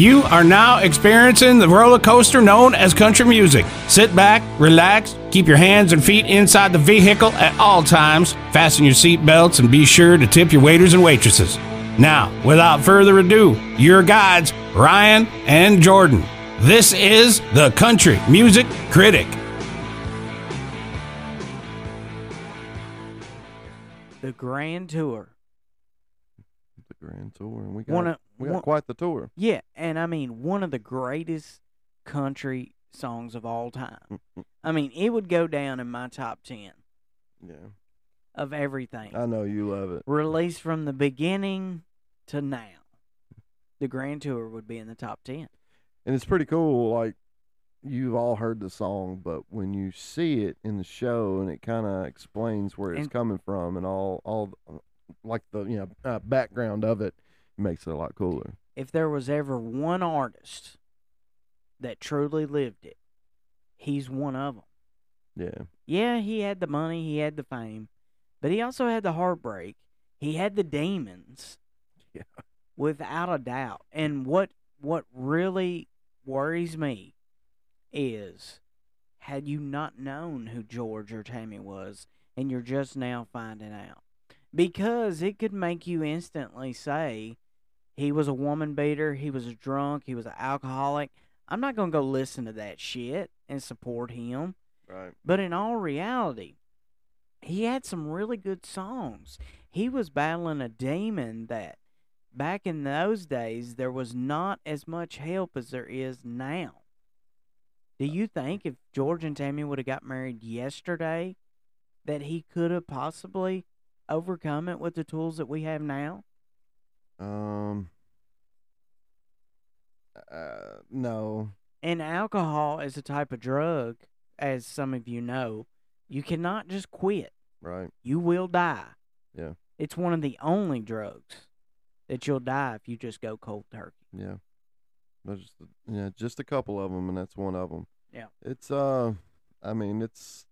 You are now experiencing the roller coaster known as country music. Sit back, relax, keep your hands and feet inside the vehicle at all times, fasten your seat belts, and be sure to tip your waiters and waitresses. Now, without further ado, your guides, Ryan and Jordan. This is the Country Music Critic. The Grand Tour. the grand tour, and we got One of- we got one- quite the tour. Yeah, and I mean one of the greatest country songs of all time. I mean, it would go down in my top 10 Yeah, of everything. I know you love it. Released from the beginning to now. The Grand Tour would be in the top 10. and it's pretty cool. Like you've all heard the song, but when you see it in the show, and it kind of explains where it's And- coming from, and all all like the you know uh, background of it, makes it a lot cooler. If there was ever one artist that truly lived it, he's one of them. Yeah, Yeah, he had the money, he had the fame, but he also had the heartbreak. He had the demons. Yeah. Without a doubt. And what what really worries me is had you not known who George or Tammy was and you're just now finding out. Because it could make you instantly say he was a woman beater, he was a drunk, he was an alcoholic. I'm not going to go listen to that shit and support him. right. But in all reality, he had some really good songs. He was battling a demon that back in those days there was not as much help as there is now. Do you think if George and Tammy would have got married yesterday that he could have possibly overcome it with the tools that we have now? Um. Uh, no. And alcohol is a type of drug, as some of you know. You cannot just quit. Right. you will die. Yeah. It's one of the only drugs that you'll die if you just go cold turkey. Yeah. There's just yeah, just a couple of them, and that's one of them. Yeah. It's uh, I mean, it's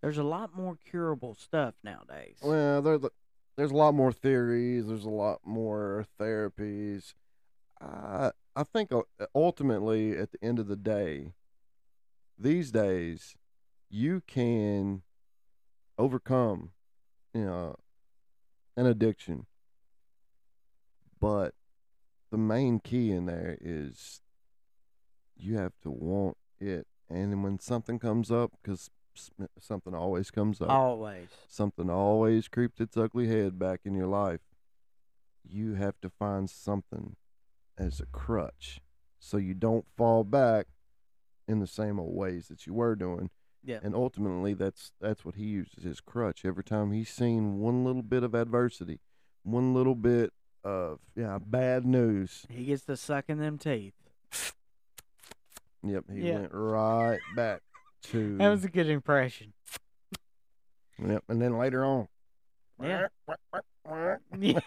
There's a lot more curable stuff nowadays. well, there's there's a lot more theories. There's a lot more therapies. I I think uh, ultimately, at the end of the day, these days, you can overcome, you know, an addiction. But the main key in there is you have to want it, and when something comes up, because something always comes up Always. something always creeps its ugly head back in your life, you have to find something as a crutch so you don't fall back in the same old ways that you were doing. Yeah. And ultimately that's that's what he uses his crutch. Every time he's seen one little bit of adversity, one little bit of yeah, bad news. He gets to sucking them teeth. Yep, he Yeah. went right back to That was a good impression. Yep, and then later on. Yeah.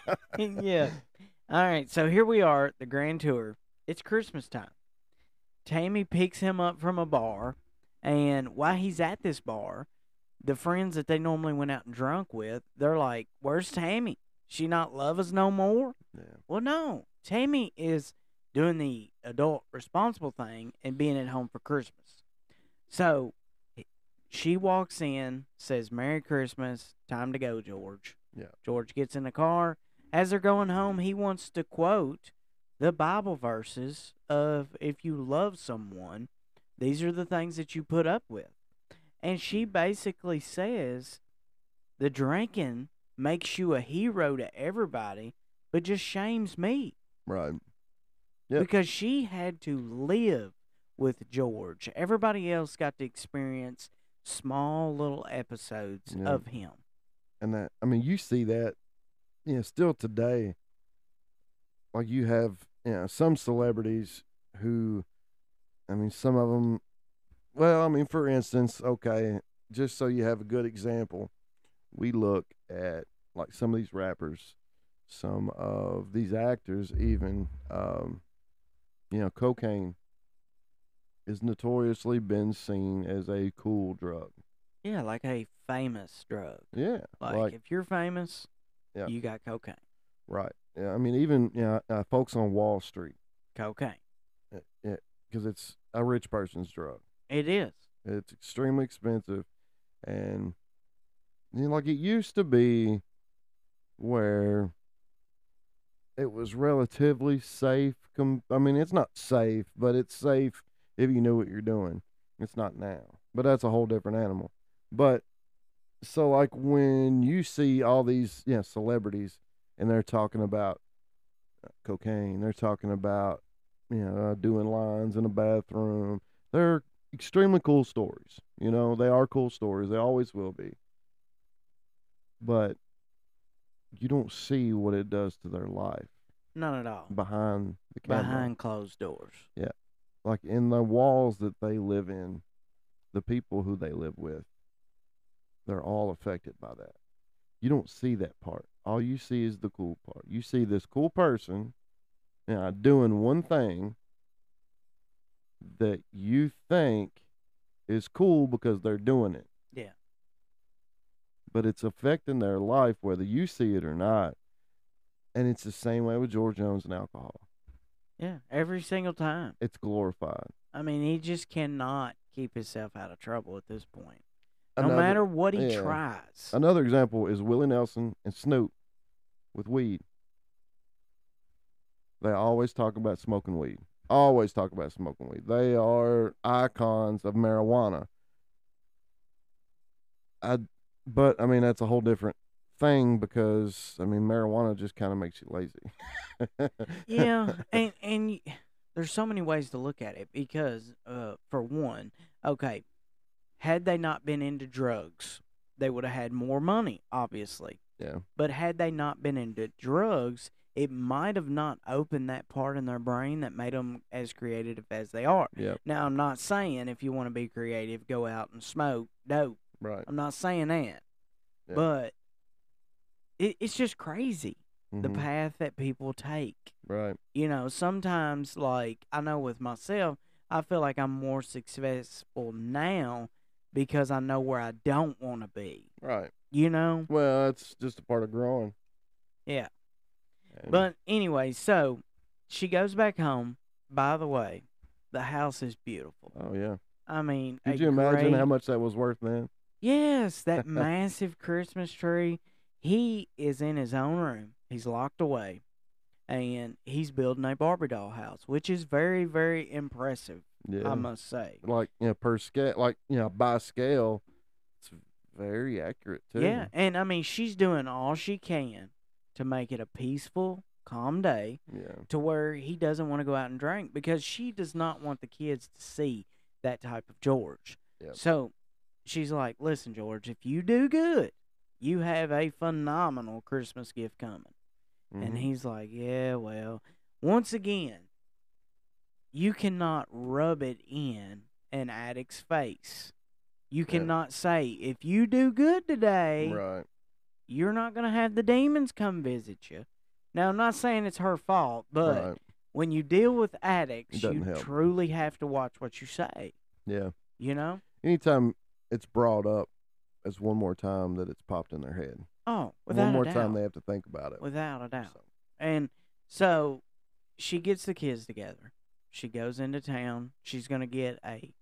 yeah. All right, so here we are at the Grand Tour. It's Christmas time. Tammy picks him up from a bar, and while he's at this bar, the friends that they normally went out and drunk with, they're like, "Where's Tammy? She not love us no more?" Yeah. Well, no. Tammy is doing the adult responsible thing and being at home for Christmas. So she walks in, says, Merry Christmas, time to go, George. Yeah. George gets in the car. As they're going home, he wants to quote the Bible verses of if you love someone, these are the things that you put up with. And she basically says the drinking makes you a hero to everybody, but just shames me Right. Yep. because she had to live with George. Everybody else got to experience small little episodes Yeah. of him. and that I mean you see that you know still today like you have you know some celebrities who I mean some of them well I mean for instance okay just so you have a good example we look at like some of these rappers some of these actors even um you know cocaine is notoriously been seen as a cool drug Yeah, like a famous drug. yeah Like, like if you're famous, Yeah. you got cocaine. Right. Yeah. I mean, even you know, uh, folks on Wall Street, Cocaine. Yeah, because it's a rich person's drug. It is. It's extremely expensive, and you know, like it used to be, where it was relatively safe. Com- I mean, it's not safe, but it's safe if you know what you're doing. It's not now, but that's a whole different animal. But so, like when you see all these, yeah, celebrities, and they're talking about cocaine, they're talking about, you know, uh, doing lines in a bathroom. They're extremely cool stories. You know, they are cool stories. They always will be. But you don't see what it does to their life None at all. behind the camera. Behind closed doors. Like in the walls that they live in, the people who they live with, they're all affected by that. You don't see that part. All you see is the cool part. You see this cool person uh, doing one thing that you think is cool because they're doing it. Yeah. But it's affecting their life whether you see it or not. And it's the same way with George Jones and alcohol. Yeah. Every single time. It's glorified. I mean, he just cannot keep himself out of trouble at this point. No Another- matter what he yeah. tries. Another example is Willie Nelson and Snoop with weed. They always talk about smoking weed. Always talk about smoking weed. They are icons of marijuana. I, but I mean that's a whole different thing because I mean marijuana just kind of makes you lazy. yeah, and and y- there's so many ways to look at it because, uh, for one, okay, had they not been into drugs, they would have had more money, obviously. Yeah. But had they not been into drugs, it might have not opened that part in their brain that made them as creative as they are. Yep. Now, I'm not saying if you want to be creative, go out and smoke dope. Right. I'm not saying that. Yeah. But it, it's just crazy the Mhm. path that people take Right. you know, sometimes like I know with myself, I feel like I'm more successful now because I know where I don't want to be. Right. You know? Well, that's just a part of growing. Yeah. And- But anyway, so she goes back home. By the way, the house is beautiful. oh yeah. I mean, Could you imagine how much that was worth then? Yes, that massive Christmas tree. He is in his own room. He's locked away. And he's building a Barbie doll house, which is very, very impressive, Yeah. I must say. like you know per scale like you know by scale it's very accurate too Yeah, and I mean she's doing all she can to make it a peaceful, calm day yeah to where he doesn't want to go out and drink because she does not want the kids to see that type of George. Yep. So she's like, "Listen, George, if you do good, you have a phenomenal Christmas gift coming." And Mhm. he's like, "Yeah, well, once again, you cannot rub it in an addict's face. You Yeah. cannot say if you do good today, right you're not going to have the demons come visit you. Now, I'm not saying it's her fault, but right when you deal with addicts, you help. truly have to watch what you say. yeah You know? anytime it's brought up it's one more time that it's popped in their head Oh, without one more a doubt. time they have to think about it without a doubt. So, And so she gets the kids together. She goes into town. She's going to get a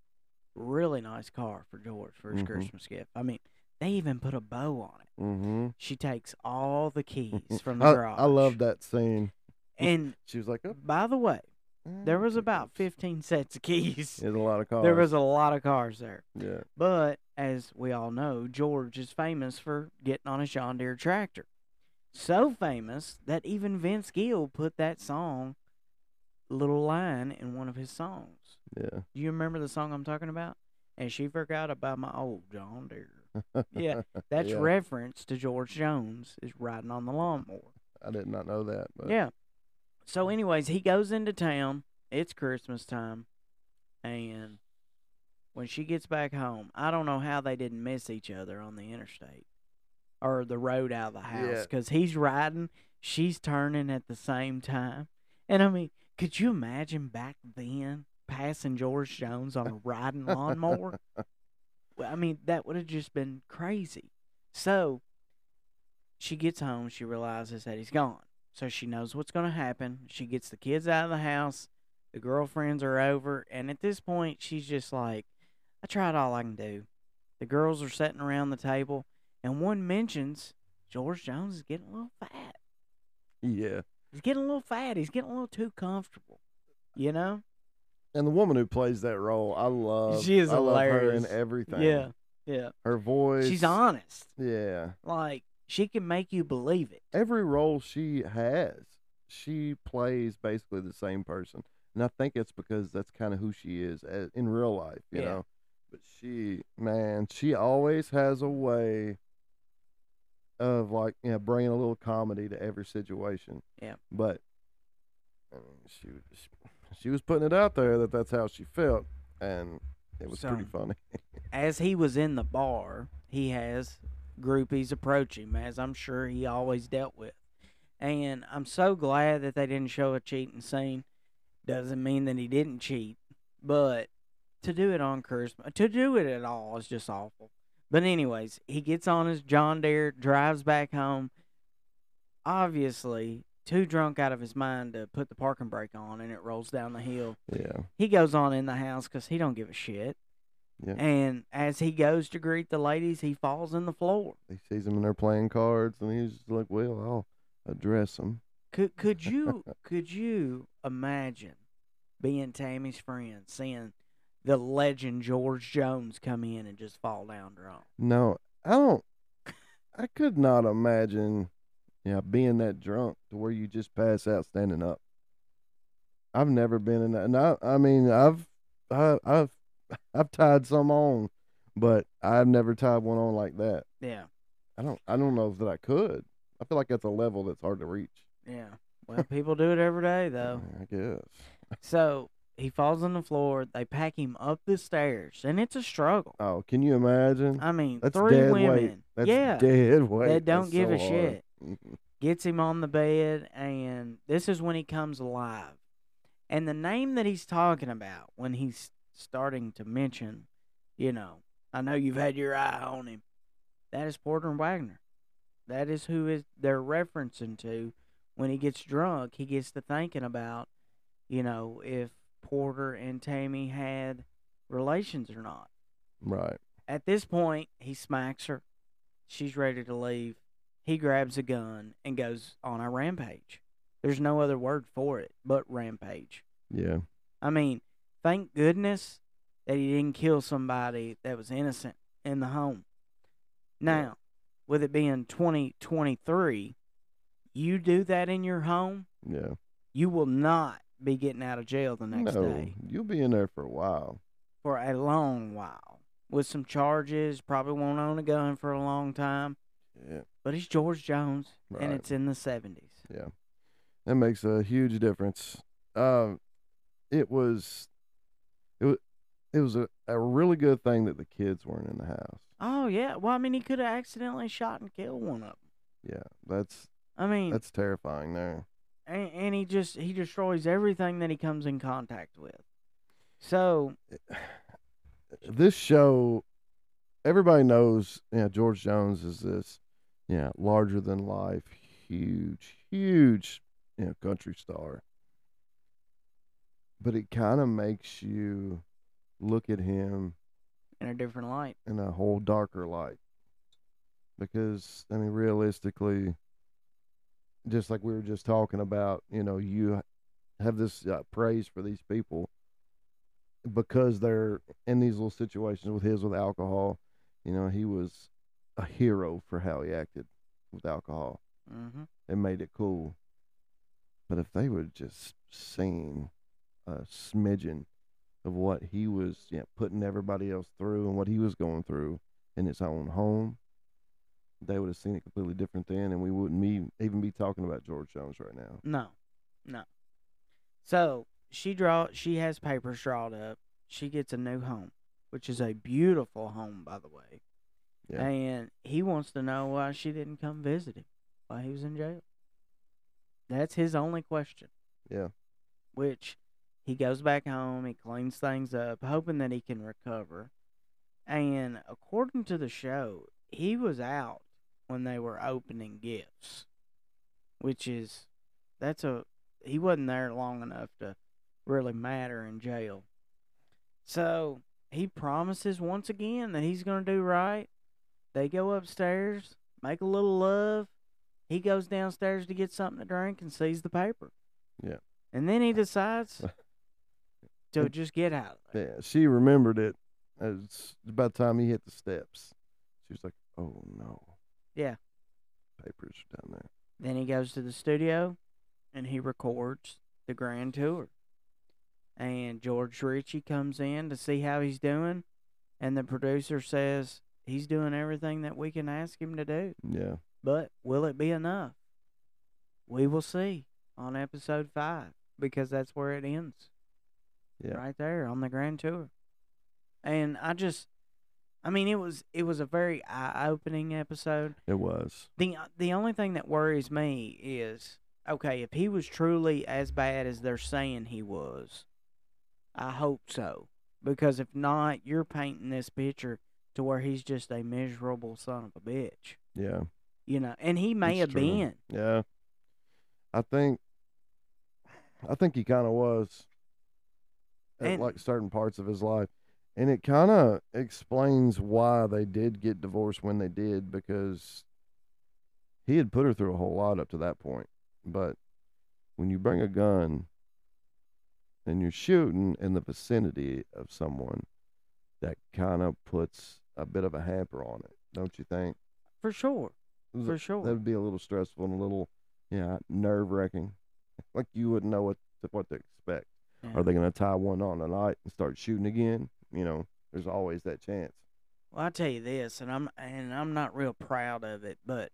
really nice car for George for his Mhm. Christmas gift. I mean, they even put a bow on it. mm-hmm. She takes all the keys from the I, garage. I love that scene And she was like oh, by the way, there eh, was about 15 sets of keys. there's a lot of cars There was a lot of cars there. yeah But as we all know, George is famous for getting on a John Deere tractor. So famous that even Vince Gill put that song, little line, in one of his songs. yeah Do you remember the song I'm talking about? And she forgot about my old John Deere. Yeah, That's Yeah. reference to George Jones is riding on the lawnmower. I did not know that but Yeah. So, anyways, he goes into town. It's Christmas time, and when she gets back home, I don't know how they didn't miss each other on the interstate or the road out of the house Yeah. because he's riding, she's turning at the same time. And I mean, could you imagine back then passing George Jones on a riding lawnmower? Well, I mean, that would have just been crazy. So she gets home, she realizes that he's gone. So she knows what's going to happen. She gets the kids out of the house. The girlfriends are over, and at this point, she's just like, I tried all I can do. The girls are sitting around the table, and one mentions George Jones is getting a little fat. Yeah. He's getting a little fat. He's getting a little too comfortable. You know? And the woman who plays that role, I love. She is I love her in everything. Yeah. Yeah. Her voice. She's honest. Yeah. Like, she can make you believe it. Every role she has, she plays basically the same person. And I think it's because that's kind of who she is a- in real life, you Yeah. know. But she, man, she always has a way of like, you know, bringing a little comedy to every situation. Yeah. But I mean, she was she was putting it out there that that's how she felt, and it was pretty funny. As he was in the bar, he has groupies approach him, as I'm sure he always dealt with. And I'm so glad that they didn't show a cheating scene. Doesn't mean that he didn't cheat, but to do it on Christmas, to do it at all is just awful. But anyways, he gets on his John Deere, drives back home. Obviously, too drunk out of his mind to put the parking brake on, and it rolls down the hill. yeah. He goes on in the house because he don't give a shit. Yeah. And as he goes to greet the ladies, he falls on the floor. He sees them and they're playing cards, and he's just like, "Well, I'll address them." Could could you could you imagine being Tammy's friend, seeing the legend George Jones come in and just fall down drunk? No, I don't. I could not imagine, yeah, being that drunk to where you just pass out standing up. I've never been in that, and I, I mean, I've, I, I've, I've tied some on, but I've never tied one on like that. Yeah, I don't, I don't know that I could. I feel like that's a level that's hard to reach. yeah. Well, people do it every day though. I guess. So he falls on the floor. They pack him up the stairs, and it's a struggle. Oh, can you imagine? I mean, That's three women. yeah, dead weight. They don't That's give so a hard. shit. Gets him on the bed, and this is when he comes alive. And the name that he's talking about when he's starting to mention, you know, I know you've had your eye on him. That is Porter Wagoner. That is who is they're referencing to when he gets drunk. He gets to thinking about, you know, if Porter and Tammy had relations or not. Right. At this point, he smacks her. She's ready to leave. He grabs a gun and goes on a rampage. There's no other word for it but rampage. Yeah. I mean, thank goodness that he didn't kill somebody that was innocent in the home. Now, with it being 2023, you do that in your home, Yeah. you will not be getting out of jail the next no, day you'll be in there for a while. for a long while with some charges. Probably won't own a gun for a long time. Yeah. But he's George Jones, Right. and it's in the 70s. Yeah, that makes a huge difference. Um, it was, it was, it was a, a really good thing that the kids weren't in the house. Oh, yeah. Well, I mean, he could have accidentally shot and killed one of them. Yeah, that's I mean, that's terrifying there. and, and he just he destroys everything that he comes in contact with. So, This show, everybody knows. Yeah, George Jones is this, yeah, larger than life, huge, huge, you know, country star. But it kind of makes you look at him in a different light. in a whole darker light. Because I mean, realistically, just like we were just talking about, you know, you have this uh, praise for these people because they're in these little situations with his with alcohol. You know, he was a hero for how he acted with alcohol. Mm-hmm. It made it cool. But if they would just seen a smidgen of what he was you know, putting everybody else through and what he was going through in his own home, they would have seen it completely different then, and we wouldn't be, even be talking about George Jones right now. No, no. So she draw. She has papers drawn up. She gets a new home, which is a beautiful home, by the way. Yeah. And he wants to know why she didn't come visit him while he was in jail. That's his only question. Yeah. Which he goes back home. He cleans things up, hoping that he can recover. And according to the show, he was out when they were opening gifts, which is that's a he wasn't there long enough to really matter in jail. So he promises once again that he's going to do right. They go upstairs, make a little love. He goes downstairs to get something to drink and sees the paper. Yeah. And then he decides to just get out. Yeah, she remembered it. It's about the time he hit the steps. She was like, "Oh no." Yeah. Papers are down there. Then he goes to the studio and he records the grand tour. And George Richey comes in to see how he's doing. And the producer says he's doing everything that we can ask him to do. Yeah. But will it be enough? We will see on episode five because that's where it ends. Yeah. Right there on the grand tour. And I just I mean it was it was a very eye opening episode. It was. The the only thing that worries me is okay, if he was truly as bad as they're saying he was, I hope so. Because if not, you're painting this picture to where he's just a miserable son of a bitch. Yeah. You know, and he may It's have true. been. Yeah. I think I think he kind of was at And- like certain parts of his life. And it kind of explains why they did get divorced when they did because he had put her through a whole lot up to that point. But when you bring a gun and you're shooting in the vicinity of someone, that kind of puts a bit of a hamper on it, don't you think? For sure. Was For sure. That would be a little stressful and a little, yeah, nerve wracking. Like you wouldn't know what to, what to expect. Yeah. Are they going to tie one on tonight and start shooting again? You know, there's always that chance. Well, I tell you this, and I'm and I'm not real proud of it, but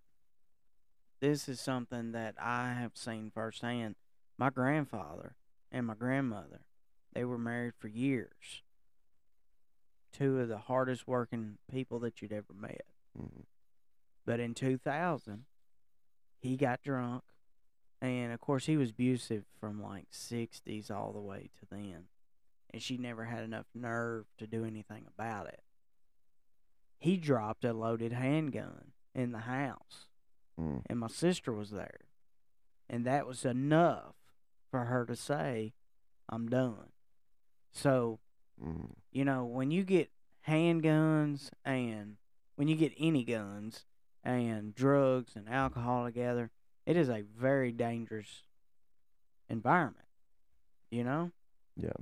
this is something that I have seen firsthand. My grandfather and my grandmother, they were married for years. Two of the hardest working people that you'd ever met. Mhm. But in 2000, he got drunk, and of course he was abusive from like 60s all the way to then, and she never had enough nerve to do anything about it. He dropped a loaded handgun in the house. Mm. and my sister was there. And that was enough for her to say i'm done. So Mm. you know when you get handguns and when you get any guns and drugs and alcohol together it is a very dangerous environment you know Yeah,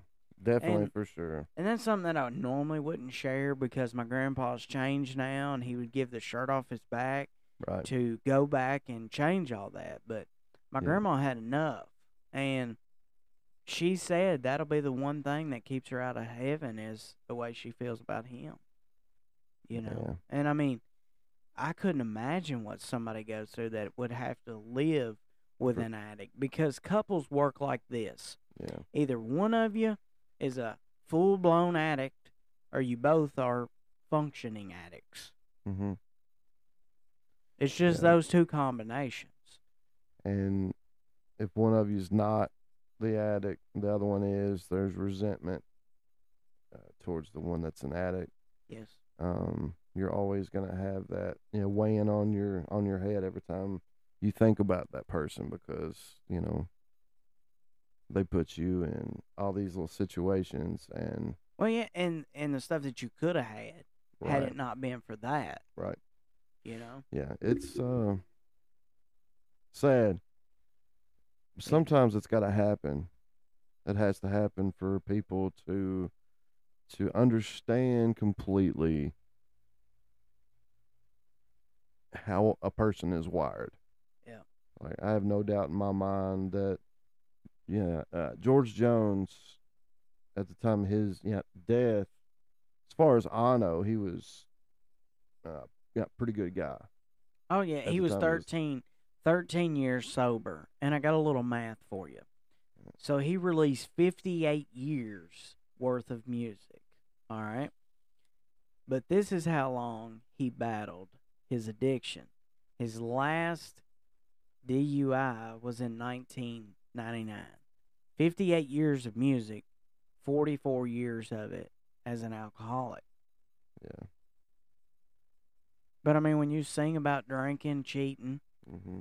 definitely And- for sure. and that's something that I normally wouldn't share because my grandpa's changed now and he would give the shirt off his back Right. to go back and change all that. But my Yeah. grandma had enough. And she said that'll be the one thing that keeps her out of heaven is the way she feels about him. You know? Yeah. And I mean, I couldn't imagine what somebody goes through that would have to live with an addict because couples work like this Yeah. either one of you is a full blown addict or you both are functioning addicts. hmm It's just Yeah. those two combinations. And if one of you is not the addict, the other one is. There's resentment uh, towards the one that's an addict. Yes. um, you're always gonna have that you know weighing on your on your head every time you think about that person because you know they put you in all these little situations and Well, yeah, and and the stuff that you could have had had it not been for that, right. You know. yeah it's uh sad. Sometimes it's got to happen. It has to happen for people to to understand completely how a person is wired Yeah. like i have no doubt in my mind that yeah uh, george jones at the time of his yeah death as far as i know he was uh yeah pretty good guy Oh yeah, At he was time it was- 13, 13 years sober, and I got a little math for you. So he released 58 years worth of music. All right. But this is how long he battled his addiction. His last DUI was in 1999. 58 years of music, 44 years of it as an alcoholic. yeah But I mean, when you sing about drinking, cheating, hmm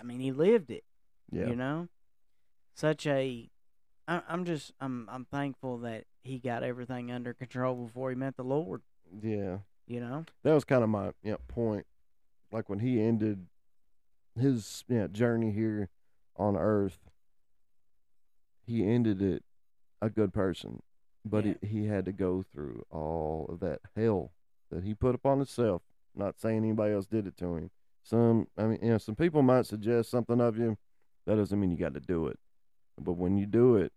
I mean, he lived it. yeah You know, such a I, I'm just I'm I'm thankful that he got everything under control before he met the Lord. Yeah. You know. That was kind of my know, point. Like when he ended his know, journey here on earth, he ended it a good person. But Yeah. he, he had to go through all of that hell that he put upon himself. Not saying anybody else did it to him. Some, I mean, you know, some people might suggest something of you. That doesn't mean you got to do it. But when you do it,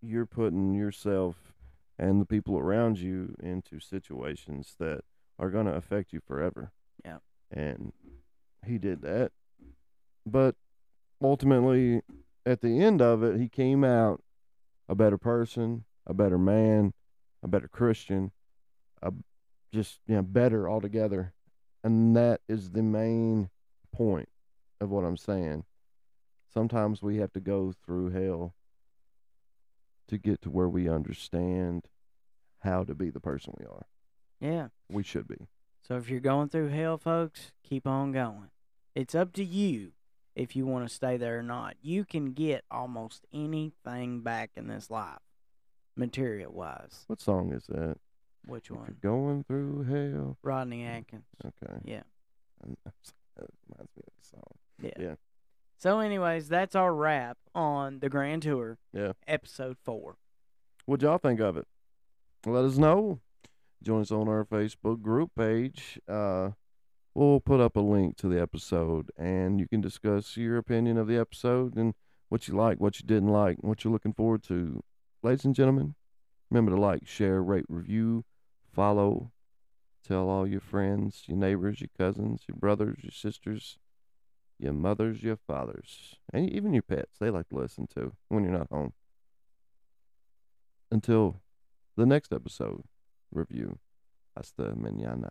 you're putting yourself and the people around you into situations that are going to affect you forever. Yeah. And he did that. But ultimately, at the end of it, he came out a better person, a better man, a better Christian, a just you know, better altogether. And that is the main point of what I'm saying. Sometimes we have to go through hell to get to where we understand how to be the person we are. Yeah. We should be. So if you're going through hell, folks, keep on going. It's up to you if you want to stay there or not. You can get almost anything back in this life, material wise. What song is that? Which one? going through hell. Rodney Atkins. Okay. Yeah. That reminds me of the song. Yeah. Yeah. So, anyways, that's our wrap on the Grand Tour, Yeah. episode four. What y'all think of it? Let us know. Join us on our Facebook group page. Uh, we'll put up a link to the episode, and you can discuss your opinion of the episode and what you like, what you didn't like, what you're looking forward to. Ladies and gentlemen, remember to like, share, rate, review, follow, tell all your friends, your neighbors, your cousins, your brothers, your sisters, your mothers, your fathers, and even your pets. They like to listen to when you're not home. Until the next episode review. Hasta mañana.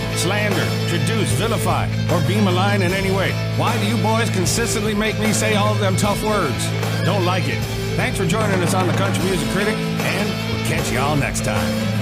slander, traduce, vilify, or be malign in any way. Why do you boys consistently make me say all of them tough words? Don't like it. Thanks for joining us on the Country Music Critic, and we'll catch y'all next time.